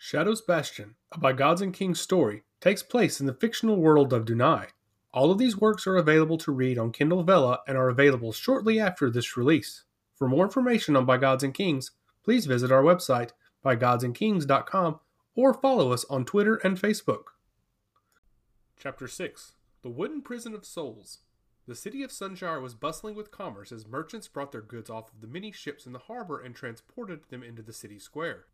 Shadow's Bastion, a By Gods and Kings story, takes place in the fictional world of Dunai. All of these works are available to read on Kindle Vella and are available shortly after this release. For more information on By Gods and Kings, please visit our website, bygodsandkings.com, or follow us on Twitter and Facebook. Chapter 6 The Wooden Prison of Souls. The city of Sunshire was bustling with commerce as merchants brought their goods off of the many ships in the harbor and transported them into the city square.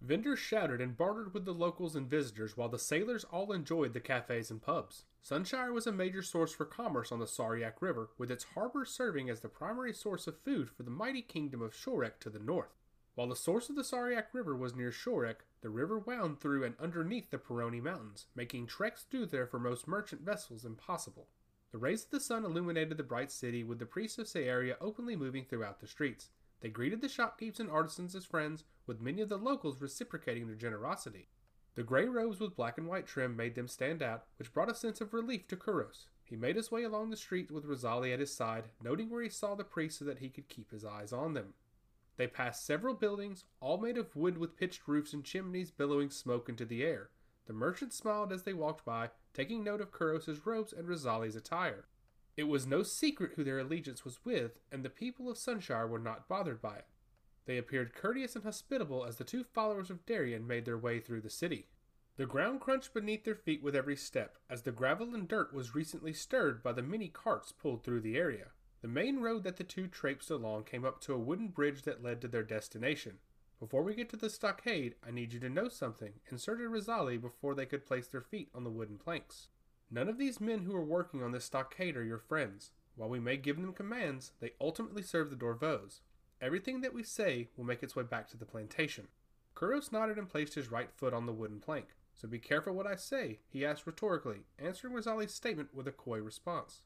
Vendors shouted and bartered with the locals and visitors while the sailors all enjoyed the cafes and pubs. Sunshire was a major source for commerce on the Sariak River, with its harbor serving as the primary source of food for the mighty kingdom of Shorek to the north. While the source of the Sariak River was near Shorek, the river wound through and underneath the Peroni Mountains, making treks through there for most merchant vessels impossible. The rays of the sun illuminated the bright city, with the priests of Saeria openly moving throughout the streets. They greeted the shopkeepers and artisans as friends, with many of the locals reciprocating their generosity. The gray robes with black and white trim made them stand out, which brought a sense of relief to Kuros. He made his way along the street with Rosali at his side, noting where he saw the priests so that he could keep his eyes on them. They passed several buildings, all made of wood with pitched roofs and chimneys billowing smoke into the air. The merchants smiled as they walked by, taking note of Kuros's robes and Rosali's attire. It was no secret who their allegiance was with, and the people of Sunshire were not bothered by it. They appeared courteous and hospitable as the two followers of Darien made their way through the city. The ground crunched beneath their feet with every step, as the gravel and dirt was recently stirred by the many carts pulled through the area. The main road that the two traipsed along came up to a wooden bridge that led to their destination. Before we get to the stockade, I need you to know something, inserted Rosali before they could place their feet on the wooden planks. None of these men who are working on this stockade are your friends. While we may give them commands, they ultimately serve the Dorvos. Everything that we say will make its way back to the plantation. Kuros nodded and placed his right foot on the wooden plank. So be careful what I say, he asked rhetorically, answering Rosali's statement with a coy response.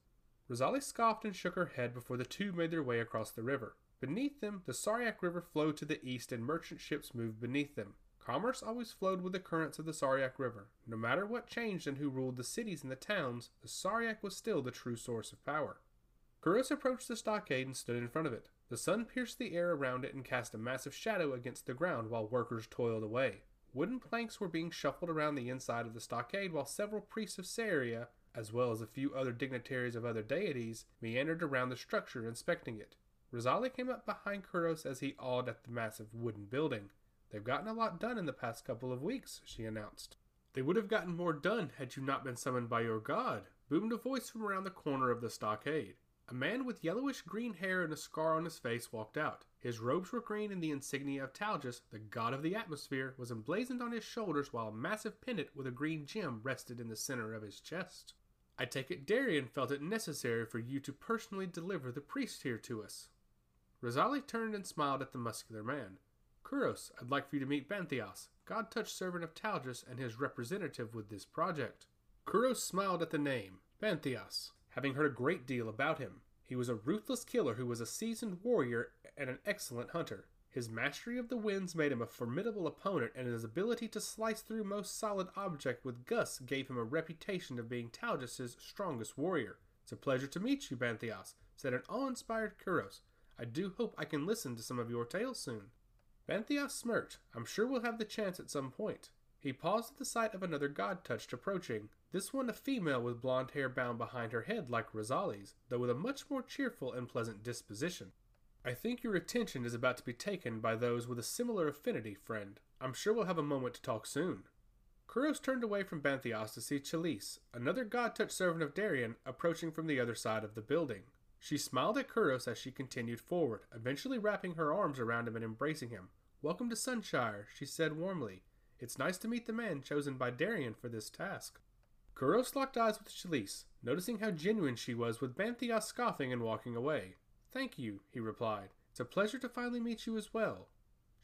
Rosali scoffed and shook her head before the two made their way across the river. Beneath them, the Sariak River flowed to the east and merchant ships moved beneath them. Commerce always flowed with the currents of the Sariak River. No matter what changed and who ruled the cities and the towns, the Sariak was still the true source of power. Kuros approached the stockade and stood in front of it. The sun pierced the air around it and cast a massive shadow against the ground while workers toiled away. Wooden planks were being shuffled around the inside of the stockade while several priests of Saria, as well as a few other dignitaries of other deities, meandered around the structure inspecting it. Rosali came up behind Kuros as he awed at the massive wooden building. They've gotten a lot done in the past couple of weeks, she announced. They would have gotten more done had you not been summoned by your god, boomed a voice from around the corner of the stockade. A man with yellowish green hair and a scar on his face walked out. His robes were green and the insignia of Talgus, the god of the atmosphere, was emblazoned on his shoulders while a massive pendant with a green gem rested in the center of his chest. I take it Darien felt it necessary for you to personally deliver the priest here to us. Rosali turned and smiled at the muscular man. Kuros, I'd like for you to meet Banthias, god touched servant of Talgus and his representative with this project. Kuros smiled at the name, Banthias having heard a great deal about him. He was a ruthless killer who was a seasoned warrior and an excellent hunter. His mastery of the winds made him a formidable opponent, and his ability to slice through most solid object with gusts gave him a reputation of being Talgus's strongest warrior. It's a pleasure to meet you, Banthias, said an awe-inspired Kuros. I do hope I can listen to some of your tales soon. Banthias smirked. I'm sure we'll have the chance at some point. He paused at the sight of another god touched approaching, this one a female with blonde hair bound behind her head like Rosali's, though with a much more cheerful and pleasant disposition. I think your attention is about to be taken by those with a similar affinity, friend. I'm sure we'll have a moment to talk soon. Kuros turned away from Banthias to see Chalice, another god-touched servant of Darien, approaching from the other side of the building. She smiled at Kuros as she continued forward, eventually wrapping her arms around him and embracing him. Welcome to Sunshire, she said warmly. It's nice to meet the man chosen by Darien for this task. Kuros locked eyes with Chalice, noticing how genuine she was with Banthias scoffing and walking away. Thank you, he replied. It's a pleasure to finally meet you as well.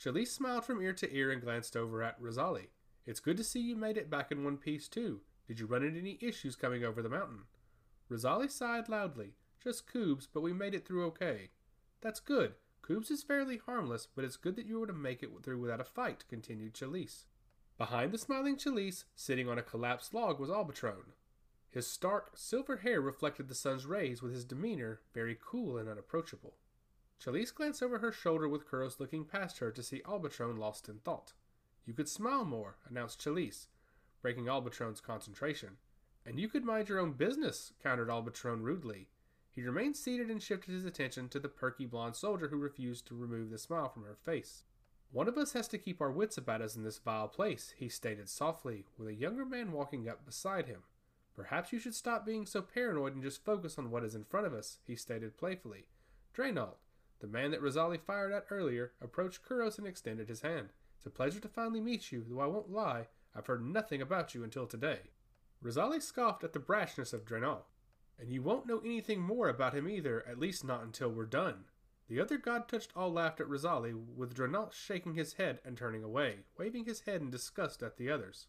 Chalice smiled from ear to ear and glanced over at Rosali. It's good to see you made it back in one piece, too. Did you run into any issues coming over the mountain? Rosali sighed loudly. Just Koobs, but we made it through okay. That's good. Koobs is fairly harmless, but it's good that you were to make it through without a fight, continued Chalice. Behind the smiling Chalice, sitting on a collapsed log, was Albatron. His stark, silver hair reflected the sun's rays, with his demeanor very cool and unapproachable. Chalice glanced over her shoulder with Kuros looking past her to see Albatron lost in thought. You could smile more, announced Chalice, breaking Albatron's concentration. And you could mind your own business, countered Albatron rudely. He remained seated and shifted his attention to the perky blonde soldier who refused to remove the smile from her face. One of us has to keep our wits about us in this vile place, he stated softly, with a younger man walking up beside him. Perhaps you should stop being so paranoid and just focus on what is in front of us, he stated playfully. Draynault, the man that Rosali fired at earlier, approached Kuros and extended his hand. It's a pleasure to finally meet you, though I won't lie, I've heard nothing about you until today. Rosali scoffed at the brashness of Draynault. And you won't know anything more about him either, at least not until we're done. The other god touched all laughed at Rosali, with Draynault shaking his head and turning away, waving his head in disgust at the others.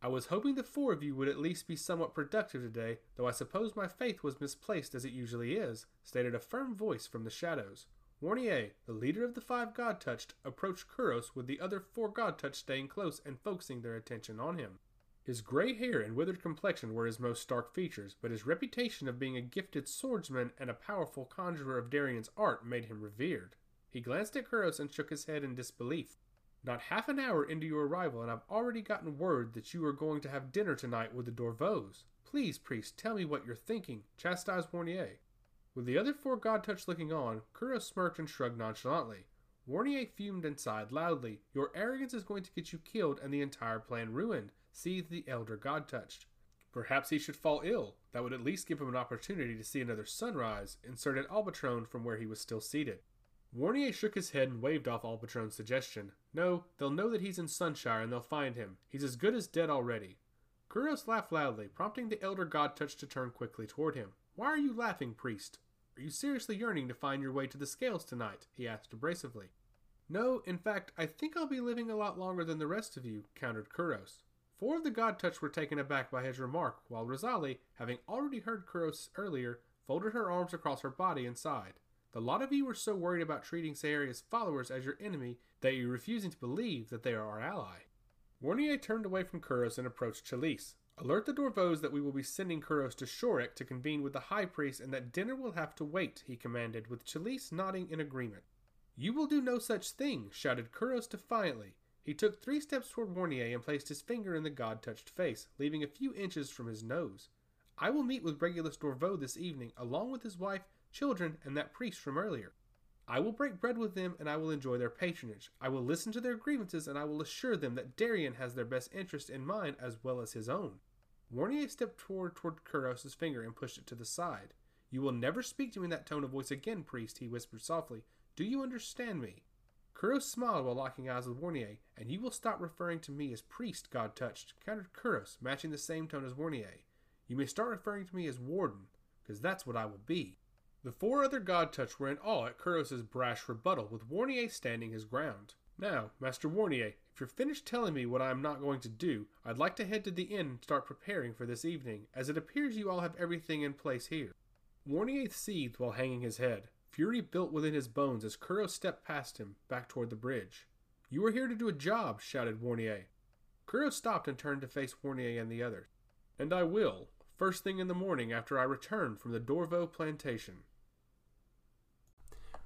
I was hoping the four of you would at least be somewhat productive today, though I suppose my faith was misplaced as it usually is, stated a firm voice from the shadows. Warnier, the leader of the five God Touched, approached Kuros with the other four God Touched staying close and focusing their attention on him. His gray hair and withered complexion were his most stark features, but his reputation of being a gifted swordsman and a powerful conjurer of Darien's art made him revered. He glanced at Kuros and shook his head in disbelief. Not half an hour into your arrival, and I've already gotten word that you are going to have dinner tonight with the Dorvos. Please, priest, tell me what you're thinking, chastised Warnier. With the other four god touch looking on, Kuro smirked and shrugged nonchalantly. Warnier fumed and sighed loudly. Your arrogance is going to get you killed and the entire plan ruined, seethed the elder god touched. Perhaps he should fall ill. That would at least give him an opportunity to see another sunrise, inserted Albatron from where he was still seated. Warnier shook his head and waved off Albatron's suggestion. No, they'll know that he's in Sunshire and they'll find him. He's as good as dead already. Kuros laughed loudly, prompting the elder god touch to turn quickly toward him. Why are you laughing, priest? Are you seriously yearning to find your way to the scales tonight? he asked abrasively. No, in fact, I think I'll be living a lot longer than the rest of you, countered Kuros. Four of the God Touch were taken aback by his remark, while Rosali, having already heard Kuros earlier, folded her arms across her body and sighed. The lot of you were so worried about treating Saaria's followers as your enemy that you're refusing to believe that they are our ally. Warnier turned away from Kuros and approached Chalice. Alert the Dorvos that we will be sending Kuros to Shorek to convene with the High Priest and that dinner will have to wait, he commanded, with Chalice nodding in agreement. You will do no such thing, shouted Kuros defiantly. He took three steps toward Warnier and placed his finger in the god touched face, leaving a few inches from his nose. I will meet with Regulus Dorvo this evening, along with his wife, children, and that priest from earlier. I will break bread with them and I will enjoy their patronage. I will listen to their grievances and I will assure them that Darien has their best interest in mind as well as his own. Warnier stepped forward toward Kuros's finger and pushed it to the side. You will never speak to me in that tone of voice again, priest, he whispered softly. Do you understand me? Kuros smiled while locking eyes with Warnier, and you will stop referring to me as priest, God touched, countered Kuros, matching the same tone as Warnier. You may start referring to me as warden, because that's what I will be. The four other God touched were in awe at Kuros's brash rebuttal, with Warnier standing his ground. Now, Master Warnier, if you're finished telling me what I am not going to do, I'd like to head to the inn and start preparing for this evening, as it appears you all have everything in place here. Warnier seethed while hanging his head. Fury built within his bones as Kuros stepped past him, back toward the bridge. You are here to do a job, shouted Warnier. Kuros stopped and turned to face Warnier and the others. And I will, first thing in the morning after I return from the Dorvo plantation.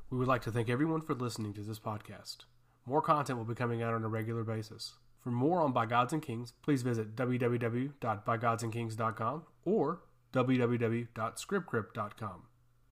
We would like to thank everyone for listening to this podcast. More content will be coming out on a regular basis. For more on By Gods and Kings, please visit www.bygodsandkings.com or www.scriptcrypt.com.